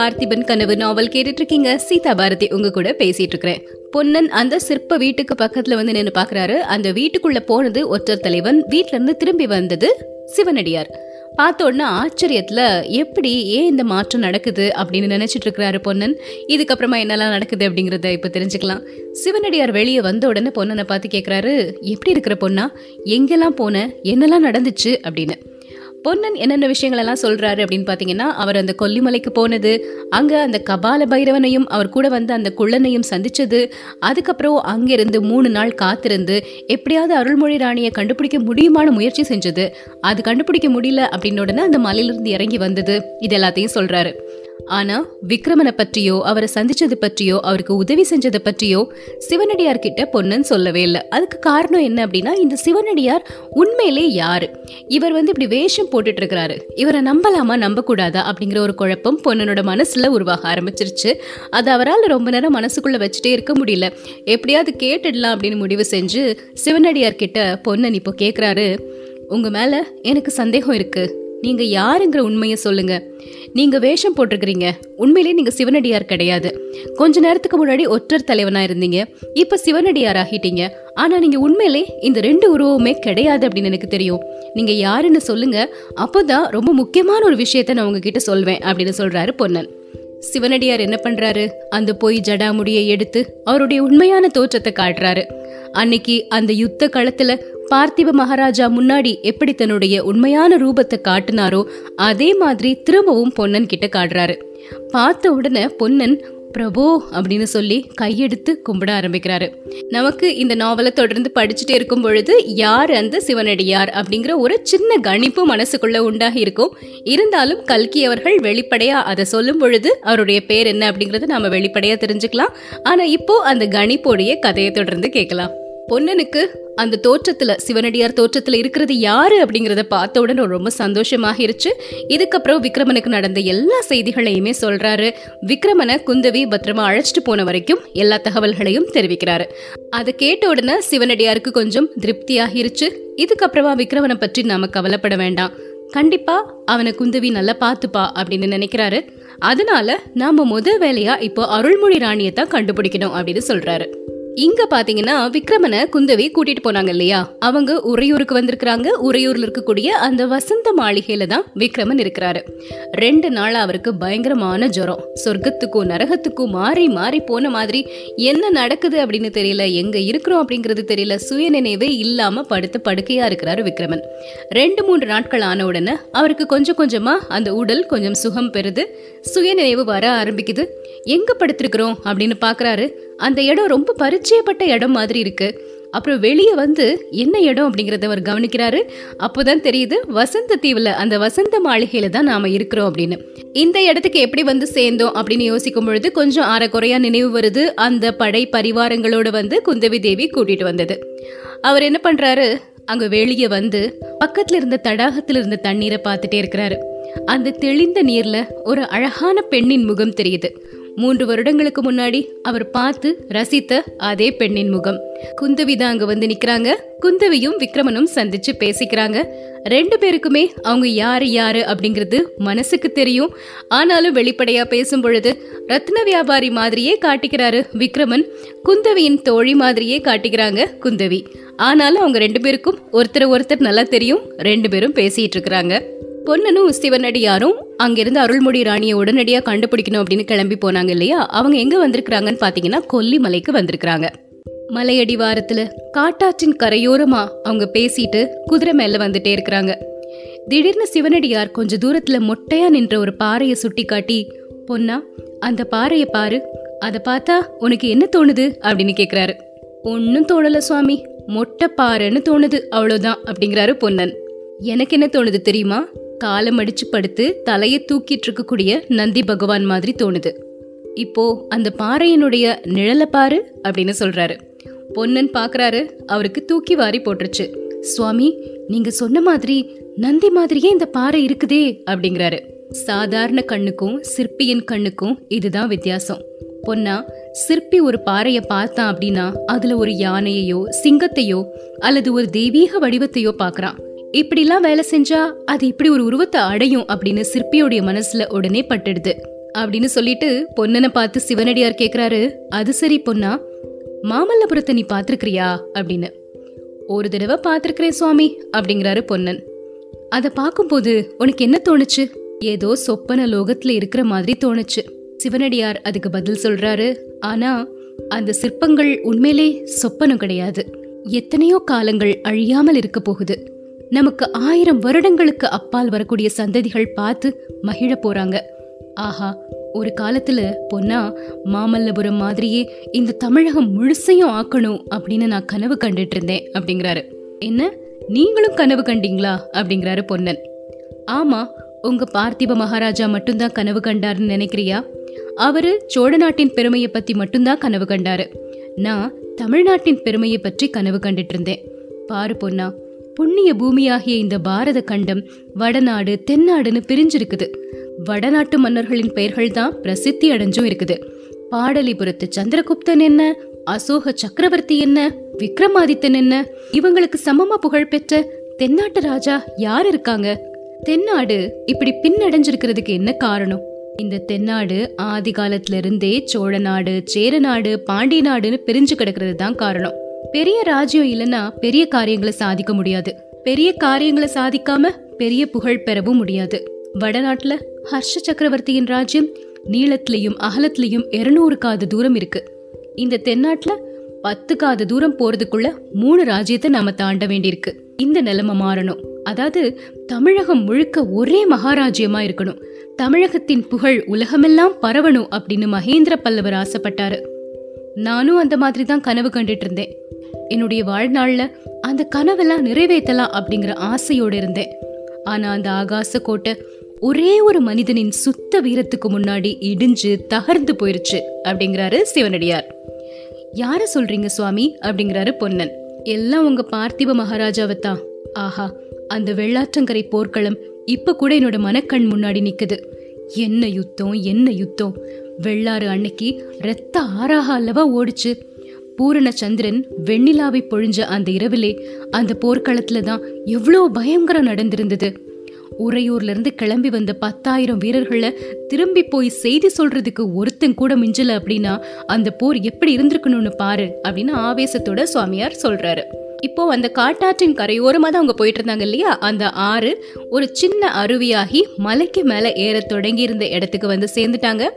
பார்த்திபன் கனவு நாவல் கேட்டுட்டு இருக்கீங்க சீதா பாரதி உங்க கூட பேசிட்டு இருக்கிறேன் பொன்னன் அந்த சிற்ப வீட்டுக்கு பக்கத்துல வந்து நின்று பாக்குறாரு. அந்த வீட்டுக்குள்ள போனது ஒற்றர் தலைவன். வீட்ல இருந்து திரும்பி வந்தது சிவனடியார். பார்த்த உடனே ஆச்சரியத்துல எப்படி ஏன் இந்த மாற்றம் நடக்குது? அப்படின்னு நினைச்சிட்டு இருக்கிறாரு பொன்னன். இதுக்கப்புறமா என்னெல்லாம் நடக்குது அப்படிங்கிறத இப்போ தெரிஞ்சுக்கலாம். சிவனடியார் வெளியே வந்த உடனே பொன்னனை பார்த்து கேட்குறாரு எப்படி இருக்கிற பொண்ணா? எங்கெல்லாம் போன? என்னெல்லாம் நடந்துச்சு? அப்படின்னு. பொன்னன் என்னென்ன விஷயங்கள் எல்லாம் சொல்றாரு அப்படின்னு பாத்தீங்கன்னா அவர் அந்த கொல்லிமலைக்கு போனது அங்க அந்த கபால பைரவனையும் அவர் கூட வந்து அந்த குள்ளனையும் சந்திச்சது அதுக்கப்புறம் அங்கிருந்து மூணு நாள் காத்திருந்து எப்படியாவது அருள்மொழி ராணியை கண்டுபிடிக்க முடியுமான முயற்சி செஞ்சது. அது கண்டுபிடிக்க முடியல அப்படின்னு உடனே அந்த மலையிலிருந்து இறங்கி வந்தது. இது எல்லாத்தையும் சொல்றாரு. ஆனா விக்ரமனை பற்றியோ அவரை சந்திச்சது பற்றியோ அவருக்கு உதவி செஞ்சதை பற்றியோ சிவனடியார் கிட்ட பொண்ணுன்னு சொல்லவே இல்லை. அதுக்கு காரணம் என்ன அப்படின்னா இந்த சிவனடியார் உண்மையிலே யாரு? இவர் வந்து இப்படி வேஷம் போட்டுட்டு இருக்கிறாரு இவரை நம்பலாமா நம்ப கூடாதா அப்படிங்கிற ஒரு குழப்பம் பொண்ணனோட மனசுல உருவாக ஆரம்பிச்சிருச்சு. அது அவரால் ரொம்ப நேரம் மனசுக்குள்ள வச்சுட்டே இருக்க முடியல. எப்படியாவது கேட்டுடலாம் அப்படின்னு முடிவு செஞ்சு சிவனடியார் கிட்ட பொன்னன் இப்போ கேட்குறாரு உங்க மேல எனக்கு சந்தேகம் இருக்கு. நீங்க யாருங்கிற உண்மையை சொல்லுங்க. நீங்க வேஷம் போட்டிருக்கிறீங்க. உண்மையிலேயே நீங்க சிவனடியார் கிடையாது. கொஞ்ச நேரத்துக்கு முன்னாடி ஒற்றர் தலைவனா இருந்தீங்க. இப்ப சிவனடியார் ஆகிட்டீங்க. ஆனா நீங்க உண்மையிலே இந்த ரெண்டு உருவமே கிடையாது அப்படின்னு எனக்கு தெரியும். நீங்க யாருன்னு சொல்லுங்க. அப்போதான் ரொம்ப முக்கியமான ஒரு விஷயத்த நான் உங்ககிட்ட சொல்வேன் அப்படின்னு சொல்றாரு பொன்னன். சிவனடியார் என்ன பண்றாரு? அந்த பொய் ஜடாமுடியை எடுத்து அவருடைய உண்மையான தோற்றத்தை காட்டுறாரு. அன்னைக்கு அந்த யுத்த களத்துல பார்த்திப மகாராஜா முன்னாடி எப்படி தன்னுடைய உண்மையான ரூபத்தை காட்டினாரோ அதே மாதிரி திரும்பவும் பொன்னன் கிட்ட காட்டுறாரு பார்த்த உடனே பொன்னன் பிரபு அப்படின்னு சொல்லி கையெடுத்து கும்பிட ஆரம்பிக்கிறாரு. நமக்கு இந்த நாவலை தொடர்ந்து படிச்சுட்டே இருக்கும் பொழுது யார் அந்த சிவனடியார் அப்படிங்கிற ஒரு சின்ன கணிப்பு மனசுக்குள்ள உண்டாகி இருக்கும். இருந்தாலும் கல்கி அவர்கள் வெளிப்படையா அதை சொல்லும் பொழுது அவருடைய பேர் என்ன அப்படிங்கறத நாம வெளிப்படையா தெரிஞ்சுக்கலாம். ஆனா இப்போ அந்த கணிப்போடைய கதையை தொடர்ந்து கேட்கலாம். பொன்னனுக்கு அந்த தோற்றத்துல சிவனடியார் தோற்றத்துல இருக்கிறது யாரு அப்படிங்கறத பார்த்த உடனே ரொம்ப சந்தோஷமாகிருச்சு. இதுக்கப்புறம் விக்ரமனுக்கு நடந்த எல்லா செய்திகளையுமே சொல்றாரு. விக்ரமனை குந்தவி பத்திரமா அழைச்சிட்டு போன வரைக்கும் எல்லா தகவல்களையும் தெரிவிக்கிறாரு. அதை கேட்ட உடனே சிவனடியாருக்கு கொஞ்சம் திருப்தியாகிருச்சு. இதுக்கப்புறமா விக்ரமனை பற்றி நாம கவலைப்பட வேண்டாம். கண்டிப்பா அவனை குந்தவி நல்லா பார்த்துப்பா அப்படின்னு நினைக்கிறாரு. அதனால நாம முதல் வேலையா இப்போ அருள்மொழி ராணியை தான் கண்டுபிடிக்கணும் அப்படின்னு சொல்றாரு. இங்க பாத்தீங்கன்னா விக்ரமனை குந்தவி கூட்டிட்டு போனாங்க இல்லையா? அவங்க உறையூருக்கு வந்திருக்கிறாங்க. உறையூர்ல இருக்கக்கூடிய அந்த வசந்த மாளிகையில தான் விக்ரமன் இருக்கிறாரு. ரெண்டு நாளா அவருக்கு பயங்கரமான ஜுரம். சொர்க்கத்துக்கும் நரகத்துக்கும் மாறி மாறி போன மாதிரி என்ன நடக்குது அப்படின்னு தெரியல. எங்க இருக்கிறோம் அப்படிங்கிறது தெரியல. சுயநினைவே இல்லாம படுத்து படுக்கையா இருக்கிறாரு விக்ரமன். ரெண்டு மூன்று நாட்கள் ஆன உடனே அவருக்கு கொஞ்சம் கொஞ்சமா அந்த உடல் கொஞ்சம் சுகம் பெறுது. சுயநினைவு வர ஆரம்பிக்குது. எங்க படுத்திருக்கிறோம் அப்படின்னு பாக்குறாரு. அந்த இடம் ரொம்ப பரிச்சயப்பட்ட இடம் மாதிரி இருக்கு. அப்புறம் வெளியே வந்து என்ன இடம் அப்படிங்கிறத அவர் கவனிக்கிறாரு. அப்போதான் தெரியுது வசந்த தீவுல அந்த வசந்த மாளிகையில தான் நாம இருக்கிறோம் அப்படின்னு. இந்த இடத்துக்கு எப்படி வந்து சேர்ந்தோம் அப்படின்னு யோசிக்கும் பொழுது கொஞ்சம் ஆறக்குறையா நினைவு வருது. அந்த படை பரிவாரங்களோட வந்து குந்தவி தேவி கூட்டிட்டு வந்தது. அவர் என்ன பண்றாரு? அங்க வெளியே வந்து பக்கத்துல இருந்த தடாகத்துல இருந்த தண்ணீரை பார்த்துட்டே இருக்கிறாரு. அந்த தெளிந்த நீர்ல ஒரு அழகான பெண்ணின் முகம் தெரியுது. மூன்று வருடங்களுக்கு முன்னாடி அவர் பார்த்து ரசித்த அதே பெண்ணின் முகம். குந்தவி தான் அங்க வந்து நிக்கிறாங்க. குந்தவியும் விக்ரமனும் சந்திச்சு பேசிக்கிறாங்க. ரெண்டு பேருக்குமே அவங்க யாரு யாரு அப்படிங்கிறது மனசுக்கு தெரியும். ஆனாலும் வெளிப்படையா பேசும் பொழுது ரத்ன வியாபாரி மாதிரியே காட்டிக்கிறாரு விக்ரமன். குந்தவியின் தோழி மாதிரியே காட்டிக்கிறாங்க குந்தவி. ஆனாலும் அவங்க ரெண்டு பேருக்கும் ஒருத்தர் ஒருத்தர் நல்லா தெரியும். ரெண்டு பேரும் பேசிட்டு இருக்கிறாங்க. பொன்னனும் சிவனடியாரும் அங்கிருந்து அருள்மொழி ராணியை உடனடியாக கண்டுபிடிக்கணும் அப்படின்னு கிளம்பி போனாங்க இல்லையா? அவங்க எங்கே வந்திருக்கிறாங்கன்னு பார்த்தீங்கன்னா கொல்லிமலைக்கு வந்திருக்கிறாங்க. மலையடிவாரத்தில் காட்டாற்றின் கரையோரமா அவங்க பேசிட்டு குதிரை மேலே வந்துட்டே இருக்கிறாங்க. திடீர்னு சிவனடியார் கொஞ்ச தூரத்தில் மொட்டையாக நின்ற ஒரு பாறையை சுட்டி காட்டி பொன்னா அந்த பாறையை பாரு. அதை பார்த்தா உனக்கு என்ன தோணுது? அப்படின்னு கேட்குறாரு ஒன்றும் தோணலை சுவாமி. மொட்டை பாறைன்னு தோணுது. அவ்வளோதான் அப்படிங்கிறாரு பொன்னன். எனக்கு என்ன தோணுது தெரியுமா? காலம் அடிச்சு படுத்து தலையை தூக்கிட்டு இருக்கக்கூடிய நந்தி பகவான் மாதிரி தோணுது. இப்போ அந்த பாறையினுடைய நிழலை பாரு அப்படின்னு சொல்றாரு. பொன்னன் பாக்குறாரு அவருக்கு தூக்கி வாரி போட்டுருச்சு. சுவாமி நீங்க சொன்ன மாதிரி நந்தி மாதிரியே இந்த பாறை இருக்குதே அப்படிங்கிறாரு. சாதாரண கண்ணுக்கும் சிற்பியின் கண்ணுக்கும் இதுதான் வித்தியாசம். பொன்னா சிற்பி ஒரு பாறையை பார்த்தான் அப்படின்னா அதுல ஒரு யானையையோ சிங்கத்தையோ அல்லது ஒரு தெய்வீக வடிவத்தையோ பார்க்கறான். இப்படிலாம் வேலை செஞ்சா அது இப்படி ஒரு உருவத்தை அடையும் அப்படின்னு சிற்பியோடைய மனசுல உடனே பட்டுடுது. அப்படின்னு சொல்லிட்டு பொன்னனை பார்த்து சிவனடியார் கேக்குறாரு அது சரி பொன்னா மாமல்லபுரத்தை நீ பார்த்துருக்கிறியா? அப்படின்னு. ஒரு தடவை பார்த்துருக்கிறேன் சுவாமி அப்படிங்கிறாரு பொன்னன். அதை பார்க்கும்போது உனக்கு என்ன தோணுச்சு? ஏதோ சொப்பன லோகத்துல இருக்கிற மாதிரி தோணுச்சு. சிவனடியார் அதுக்கு பதில் சொல்றாரு ஆனா அந்த சிற்பங்கள் உண்மையிலே சொப்பனம் கிடையாது. எத்தனையோ காலங்கள் அழியாமல் இருக்க போகுது. நமக்கு ஆயிரம் வருடங்களுக்கு அப்பால் வரக்கூடிய சந்ததிகள் பார்த்து மகிழ போறாங்க. ஆஹா ஒரு காலத்துல பொன்னா மாமல்லபுரம் மாதிரியே இந்த தமிழகம் முழுசையும் ஆக்கணும் அப்படின்னு நான் கனவு கண்டுட்டு இருந்தேன் அப்படிங்கிறாரு. என்ன? நீங்களும் கனவு கண்டீங்களா? அப்படிங்கிறாரு பொன்னன். ஆமா உங்க பார்த்திப மகாராஜா மட்டும்தான் கனவு கண்டாருன்னு நினைக்கிறியா? அவரு சோழ நாட்டின் பெருமையை பத்தி மட்டும்தான் கனவு கண்டாரு. நான் தமிழ்நாட்டின் பெருமையை பற்றி கனவு கண்டுட்டு இருந்தேன். பாரு பொன்னா புண்ணிய பூமியாகிய இந்த பாரத கண்டம் வடநாடு தென்னாடுன்னு பிரிஞ்சிருக்குது. வடநாட்டு மன்னர்களின் பெயர்கள் தான் பிரசித்தி அடைஞ்சும் இருக்குது. பாடலிபுரத்து சந்திரகுப்தன் என்ன? அசோக சக்கரவர்த்தி என்ன? விக்ரமாதித்தன் என்ன? இவங்களுக்கு சமமா புகழ் பெற்ற தென்னாட்டு ராஜா யார் இருக்காங்க? தென்னாடு இப்படி பின்னடைஞ்சிருக்கிறதுக்கு என்ன காரணம்? இந்த தென்னாடு ஆதி காலத்துல இருந்தே சோழ நாடு சேர நாடு பாண்டிய நாடுன்னு பிரிஞ்சு கிடக்கிறது தான் காரணம். பெரிய ராஜ்யம் இல்லைன்னா பெரிய காரியங்களை சாதிக்க முடியாது. பெரிய காரியங்களை சாதிக்காம பெரிய புகழ் பெறவும் முடியாது. வடநாட்டுல ஹர்ஷ சக்கரவர்த்தியின் ராஜ்யம் நீளத்திலையும் அகலத்திலையும் இருநூறு காது தூரம் இருக்கு. இந்த தென்னாட்டுல பத்து காது தூரம் போறதுக்குள்ள மூணு ராஜ்யத்தை நாம தாண்ட வேண்டியிருக்கு. இந்த நிலைமை மாறணும். அதாவது தமிழகம் முழுக்க ஒரே மகாராஜ்யமா இருக்கணும். தமிழகத்தின் புகழ் உலகமெல்லாம் பரவணும் அப்படின்னு மகேந்திர பல்லவர் ஆசைப்பட்டாரு. நானும் அந்த மாதிரி தான் கனவு கண்டுட்டு இருந்தேன். என்னுடைய வாழ்நாளில் அந்த கனவெல்லாம் நிறைவேற்றலாம் அப்படிங்கிற ஆசையோடு இருந்தேன். ஆனால் அந்த ஆகாச கோட்டை ஒரே ஒரு மனிதனின் சுத்த வீரத்துக்கு முன்னாடி இடிஞ்சு தகர்ந்து போயிருச்சு அப்படிங்கிறாரு சிவனடியார். யாரை சொல்றீங்க சுவாமி? அப்படிங்கிறாரு பொன்னன். எல்லாம் உங்க பார்த்திப மகாராஜாவை தான். ஆஹா அந்த வெள்ளாற்றங்கரை போர்க்களம் இப்ப கூட என்னோட மனக்கண் முன்னாடி நிக்குது. என்ன யுத்தம் என்ன யுத்தம்? வெள்ளாறு அன்னைக்கு ரத்த ஆறாக அல்லவா ஓடிச்சு. பூரண சந்திரன் வெண்ணிலாவை பொழிஞ்ச அந்த இரவிலே அந்த போர்க்களத்துல தான் எவ்வளோ பயங்கரம் நடந்திருந்தது. உறையூர்ல இருந்து கிளம்பி வந்த பத்தாயிரம் வீரர்களை திரும்பி போய் செய்தி சொல்றதுக்கு ஒருத்தன் கூட மிஞ்சல அப்படின்னா அந்த போர் எப்படி இருந்திருக்கணும்னு பாரு அப்படின்னு ஆவேசத்தோட சுவாமியார் சொல்றாரு. இப்போ அந்த காட்டாற்றின் கரையோரமாக தான் அவங்க போயிட்டு இருந்தாங்க இல்லையா? அந்த ஆறு ஒரு சின்ன அருவியாகி மலைக்கு மேலே ஏற தொடங்கி இருந்த இடத்துக்கு வந்து சேர்ந்துட்டாங்க.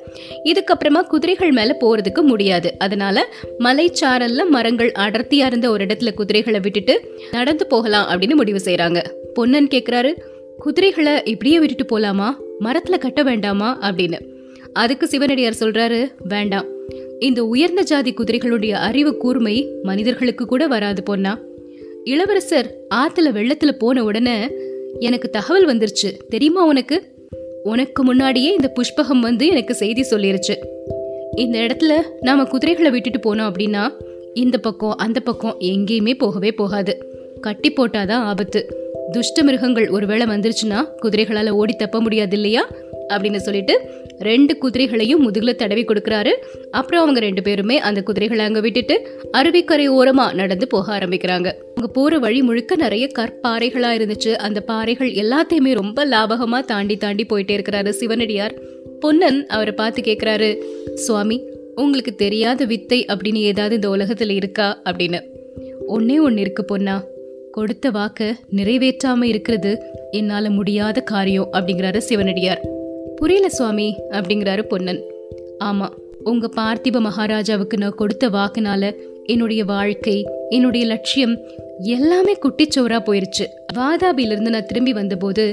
இதுக்கப்புறமா குதிரைகள் மேலே போறதுக்கு முடியாது. அதனால மலைச்சாரல்ல மரங்கள் அடர்த்தியா இருந்த ஒரு இடத்துல குதிரைகளை விட்டுட்டு நடந்து போகலாம் அப்படின்னு முடிவு செய்யறாங்க பொன்னன் கேட்குறாரு குதிரைகளை இப்படியே விட்டுட்டு போலாமா? மரத்துல கட்ட வேண்டாமா? அப்படின்னு. அதுக்கு சிவனடியார் சொல்றாரு வேண்டாம். இந்த உயர்ந்த ஜாதி குதிரைகளுடைய அறிவு கூர்மை மனிதர்களுக்கு கூட வராது பொன்னா. இளவரசர் ஆத்துல வெள்ளத்துல போன உடனே எனக்கு தகவல் வந்துருச்சு. தெரியுமா உனக்கு? உனக்கு முன்னாடியே இந்த புஷ்பகம் வந்து எனக்கு செய்தி சொல்லிருச்சு. இந்த இடத்துல நாம குதிரைகளை விட்டுட்டு போனோம் அப்படின்னா இந்த பக்கம் அந்த பக்கம் எங்கேயுமே போகவே போகாது. கட்டி போட்டாதான் ஆபத்து. துஷ்ட மிருகங்கள் ஒருவேளை வந்துருச்சுன்னா குதிரைகளால ஓடி தப்ப முடியாது இல்லையா? அப்படின்னு சொல்லிட்டு ரெண்டு குதிரைகளையும் முதுகில் தடவி கொடுக்குறாரு. அப்புறம் அவங்க ரெண்டு பேருமே அந்த குதிரைகளை அங்கே விட்டுட்டு அருவிக்கரை ஓரமாக நடந்து போக ஆரம்பிக்கிறாங்க. அவங்க போகிற வழி முழுக்க நிறைய கற்பாறைகளாக இருந்துச்சு. அந்த பாறைகள் எல்லாத்தையுமே ரொம்ப லாபகமாக தாண்டி தாண்டி போயிட்டே இருக்கிறாரு சிவனடியார். பொன்னன் அவரை பார்த்து கேட்குறாரு சுவாமி உங்களுக்கு தெரியாத வித்தை அப்படின்னு ஏதாவது இந்த உலகத்தில் இருக்கா? அப்படின்னு. ஒன்னே ஒன்று இருக்கு பொன்னா. கொடுத்த வாக்க நிறைவேற்றாமல் இருக்கிறது என்னால் முடியாத காரியம் அப்படிங்கிறாரு சிவனடியார். புரியல சுவாமி அப்படிங்கிறாரு பொன்னன். ஆமா உங்க பார்த்திப மகாராஜாவுக்கு நான் கொடுத்த வாக்குனால என்னுடைய வாழ்க்கை என்னுடைய லட்சியம் எல்லாமே குட்டிச்சோரா போயிருச்சு. வாதாபியிலிருந்து நான் திரும்பி வந்தபோது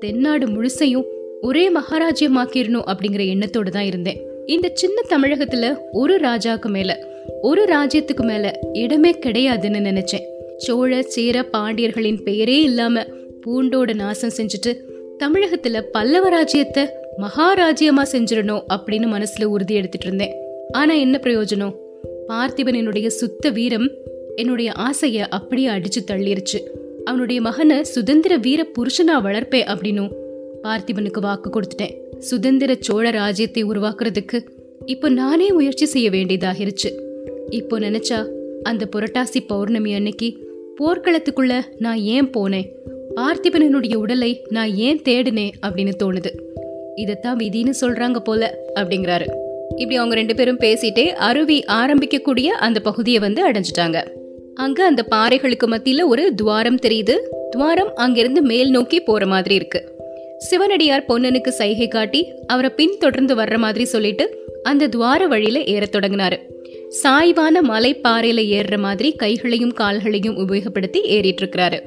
தென்னாடு முழுசையும் ஒரே மகாராஜ்யமாக்கிடணும் அப்படிங்கிற எண்ணத்தோடு தான் இருந்தேன். இந்த சின்ன தமிழகத்துல ஒரு ராஜாக்கு மேல ஒரு ராஜ்யத்துக்கு மேல இடமே கிடையாதுன்னு நினைச்சேன். சோழ சேர பாண்டியர்களின் பெயரே இல்லாம பூண்டோட நாசம் செஞ்சுட்டு தமிழகத்துல பல்லவ ராஜ்யத்தை மகாராஜ்யமா செஞ்சிடணும் அப்படின்னு மனசுல உறுதி எடுத்துட்டு இருந்தேன். ஆனா என்ன பிரயோஜனம்? பார்த்திபன் என்னுடைய சுத்த வீரம் என்னுடைய ஆசைய அப்படியே அடிச்சு தள்ளிருச்சு. அவனுடைய மகனை சுதந்திர வீர புருஷனா வளர்ப்பேன் அப்படின்னும் பார்த்திபனுக்கு வாக்கு கொடுத்துட்டேன். சுதந்திர சோழ ராஜ்யத்தை உருவாக்குறதுக்கு இப்போ நானே முயற்சி செய்ய வேண்டியதாகிருச்சு. இப்போ நினைச்சா அந்த புரட்டாசி பௌர்ணமி அன்னைக்கு போர்க்களத்துக்குள்ள நான் ஏன் போனேன்? பார்த்திபனனுடைய உடலை நான் ஏன் தேடினேன் அப்படின்னு தோணுது. இதைத்தான் விதின்னு சொல்றாங்க போல அப்படிங்கிறாரு. இப்படி அவங்க ரெண்டு பேரும் பேசிட்டே அருவி ஆரம்பிக்கக்கூடிய அந்த பகுதியை வந்து அடைஞ்சிட்டாங்க. அங்க அந்த பாறைகளுக்கு மத்தியில ஒரு துவாரம் தெரியுது. துவாரம் அங்கிருந்து மேல் நோக்கி போற மாதிரி இருக்கு. சிவனடியார் பொன்னனுக்கு சைகை காட்டி அவரை பின்தொடர்ந்து வர்ற மாதிரி சொல்லிட்டு அந்த துவார வழியில ஏறத் தொடங்கினாரு. சாய்வான மலைப்பாறையில ஏறுற மாதிரி கைகளையும் கால்களையும் உபயோகப்படுத்தி ஏறிட்டு இருக்கிறாரு.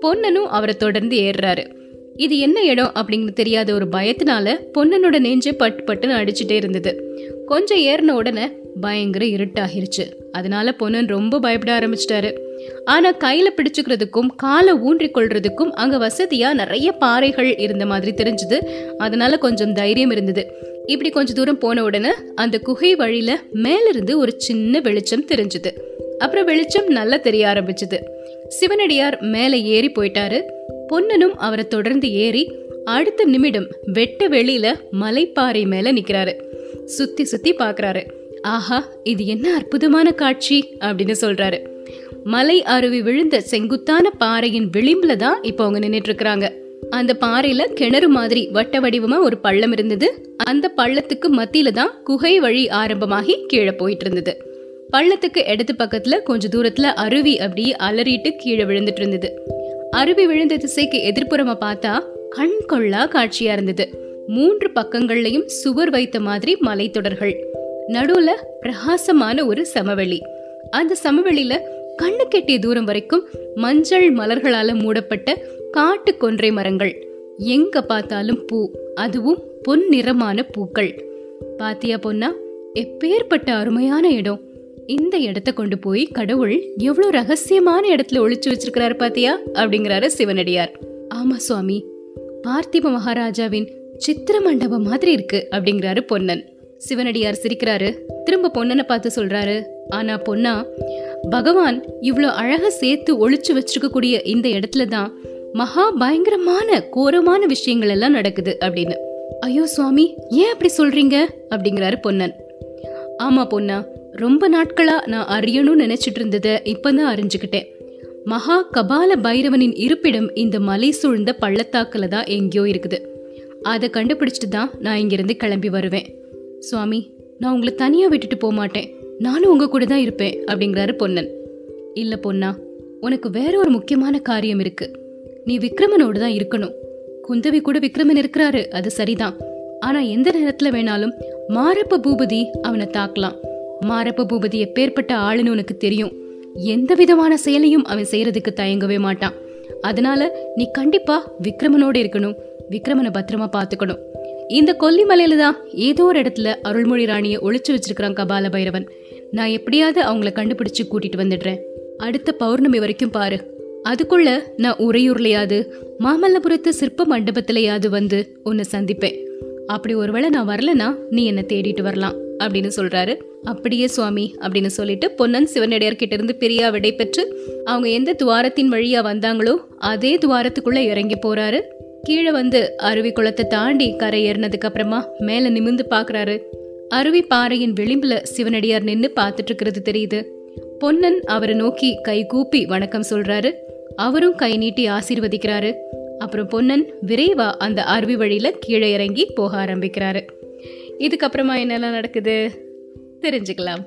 பொன்னனும் அவரை தொடர்ந்து ஏறுறாரு. இது என்ன இடம் அப்படின்னு தெரியாத ஒரு பயத்தினால பொன்னனோட நெஞ்சு பட்டு பட்டுன்னு அடிச்சுட்டே இருந்தது. கொஞ்சம் ஏறின உடனே பயங்கர இருட்டாகிருச்சு. அதனால பொன்னன் ரொம்ப பயப்பட ஆரம்பிச்சிட்டாரு. ஆனா கையில பிடிச்சுக்கிறதுக்கும் காலை ஊன்றி கொள்றதுக்கும் அங்க வசதியா நிறைய பாறைகள் இருந்த மாதிரி தெரிஞ்சது. அதனால கொஞ்சம் தைரியம் இருந்தது. இப்படி கொஞ்ச தூரம் போன உடனே அந்த குகை வழியில மேலிருந்து ஒரு சின்ன வெளிச்சம் தெரிஞ்சது. அப்புறம் வெளிச்சம் நல்லா தெரிய ஆரம்பிச்சது. சிவனடியார் மேலே ஏறி போயிட்டாரு. பொன்னனும் அவரை தொடர்ந்து ஏறி அடுத்த நிமிடம் வெட்ட வெளியில மலைப்பாறை மேல நிக்கிறாரு. சுத்தி சுத்தி பாக்குறாரு. ஆஹா இது என்ன அற்புதமான காட்சி அப்படின்னு சொல்றாரு. மலை அருவி விழுந்த செங்குத்தான பாறையின் விளிம்புல தான் இப்போ அவங்க நின்றுட்டு இருக்கிறாங்க அந்த பாறையில கிணறு மாதிரி வட்ட வடிவமா ஒரு பள்ளம் இருந்தது. அந்த பள்ளத்துக்கு மத்தியில தான் குகை வழி ஆரம்பமாகி கீழே போயிட்டு இருந்தது. பள்ளத்துக்கு இடது பக்கத்துல கொஞ்ச தூரத்துல அருவி அப்படியே அலறிட்டு கீழே விழுந்துட்டு இருந்தது. அருவி விழுந்த திசைக்கு எதிர்ப்புறமா பார்த்தா கண் கொள்ளா காட்சியா இருந்தது. மூன்று பக்கங்கள்லயும் சுவர் வைத்த மாதிரி மலைத்தொடர்கள். நடுவுல பிரகாசமான ஒரு சமவெளி. அந்த சமவெளியில கண்ணு கெட்டிய தூரம் வரைக்கும் மஞ்சள் மலர்களால மூடப்பட்ட காட்டு கொன்றை மரங்கள். எங்க பார்த்தாலும் பூ அதுவும் பொன் நிறமான பூக்கள். பாத்தியா பொன்னா எப்பேற்பட்ட அருமையான இடம். இந்த இடத்த கொண்டு போய் கடவுள் எவ்வளவு ரகசியமான இடத்துல ஒழிச்சு வச்சிருக்கிறாரு பாத்தியா? அப்படிங்கிறாரு சிவனடியார். ஆமா சுவாமி பார்த்திப மகாராஜாவின் சித்திர மண்டபம் மாதிரி இருக்கு அப்படிங்கிறாரு பொன்னன். சிவனடியார் சிரிக்கிறாரு திரும்ப பொன்னனை பார்த்து சொல்றாரு ஆனா பொன்னா பகவான் இவ்வளோ அழகா சேர்த்து ஒளிச்சு வச்சிருக்கக்கூடிய இந்த இடத்துல தான் மகா பயங்கரமான கோரமான விஷயங்கள் எல்லாம் நடக்குது அப்படின்னு. ஐயோ சுவாமி ஏன் அப்படி சொல்றீங்க? அப்படிங்கிறாரு பொன்னன். ஆமா பொன்னா ரொம்ப நாட்களா நான் அறியணும்னு நினைச்சிட்டு இருந்ததை இப்பதான் அறிஞ்சுக்கிட்டேன். மகா கபால பைரவனின் இருப்பிடம் இந்த மலை சூழ்ந்த பள்ளத்தாக்கில் தான் எங்கேயோ இருக்குது. அதை கண்டுபிடிச்சிட்டு தான் நான் இங்கிருந்து கிளம்பி வருவேன். சுவாமி நான் உங்களை தனியாக விட்டுட்டு போக மாட்டேன். நானும் உங்கள் கூட தான் இருப்பேன் அப்படிங்கிறாரு பொன்னன். இல்லை பொன்னா உனக்கு வேற ஒரு முக்கியமான காரியம் இருக்கு. நீ விக்ரமனோடு தான் இருக்கணும். குந்தவி கூட விக்ரமன் இருக்கிறாரு அது சரிதான். ஆனால் எந்த நேரத்தில் வேணாலும் மாரப்ப பூபதி அவனை தாக்கலாம். மாரப்ப பூபதி எப்பேற்பட்ட ஆளுன்னு உனக்கு தெரியும். எந்த விதமான செயலையும் அவன் செய்யறதுக்கு தயங்கவே மாட்டான். அதனால நீ கண்டிப்பா விக்ரமனோட இருக்கணும். விக்ரமனை பத்திரமா பாத்துக்கணும் இந்த கொல்லிமலையில தான் ஏதோ ஒரு இடத்துல அருள்மொழி ராணியை ஒழிச்சு வச்சிருக்கிறான் கபால பைரவன் நான் எப்படியாவது அவங்கள கண்டுபிடிச்சு கூட்டிட்டு வந்துடுறேன். அடுத்த பௌர்ணமி வரைக்கும் பாரு. அதுக்குள்ள நான் உறையூர்லையாவது மாமல்லபுரத்து சிற்ப மண்டபத்திலையாவது வந்து உன்னை சந்திப்பேன். அப்படி ஒருவேளை நான் வரலனா நீ என்னை தேடிட்டு வரலாம். அப்படின்னு சொல்றாரு. அப்படியே சுவாமி அப்படின்னு சொல்லிட்டு பொன்னன் சிவனடியார்கிட்ட இருந்து பிரியா விடை பெற்று அவங்க எந்த துவாரத்தின் வழியா வந்தாங்களோ அதே துவாரத்துக்குள்ள இறங்கி போறாரு. கீழே வந்து அருவி குளத்தை தாண்டி கரை ஏறினதுக்கு அப்புறமா மேல நிமிந்து பாக்குறாரு. அருவி பாறையின் விளிம்புல சிவனடியார் நின்று பார்த்துட்டு இருக்கிறது தெரியுது. பொன்னன் அவரை நோக்கி கை கூப்பி வணக்கம் சொல்றாரு. அவரும் கை நீட்டி ஆசீர்வதிக்கிறாரு. அப்புறம் பொன்னன் விரைவா அந்த அருவி வழியில கீழே இறங்கி போக ஆரம்பிக்கிறாரு. இதுக்கப்புறமா என்னெல்லாம் நடக்குது? தெரிஞ்சுக்கலாம்.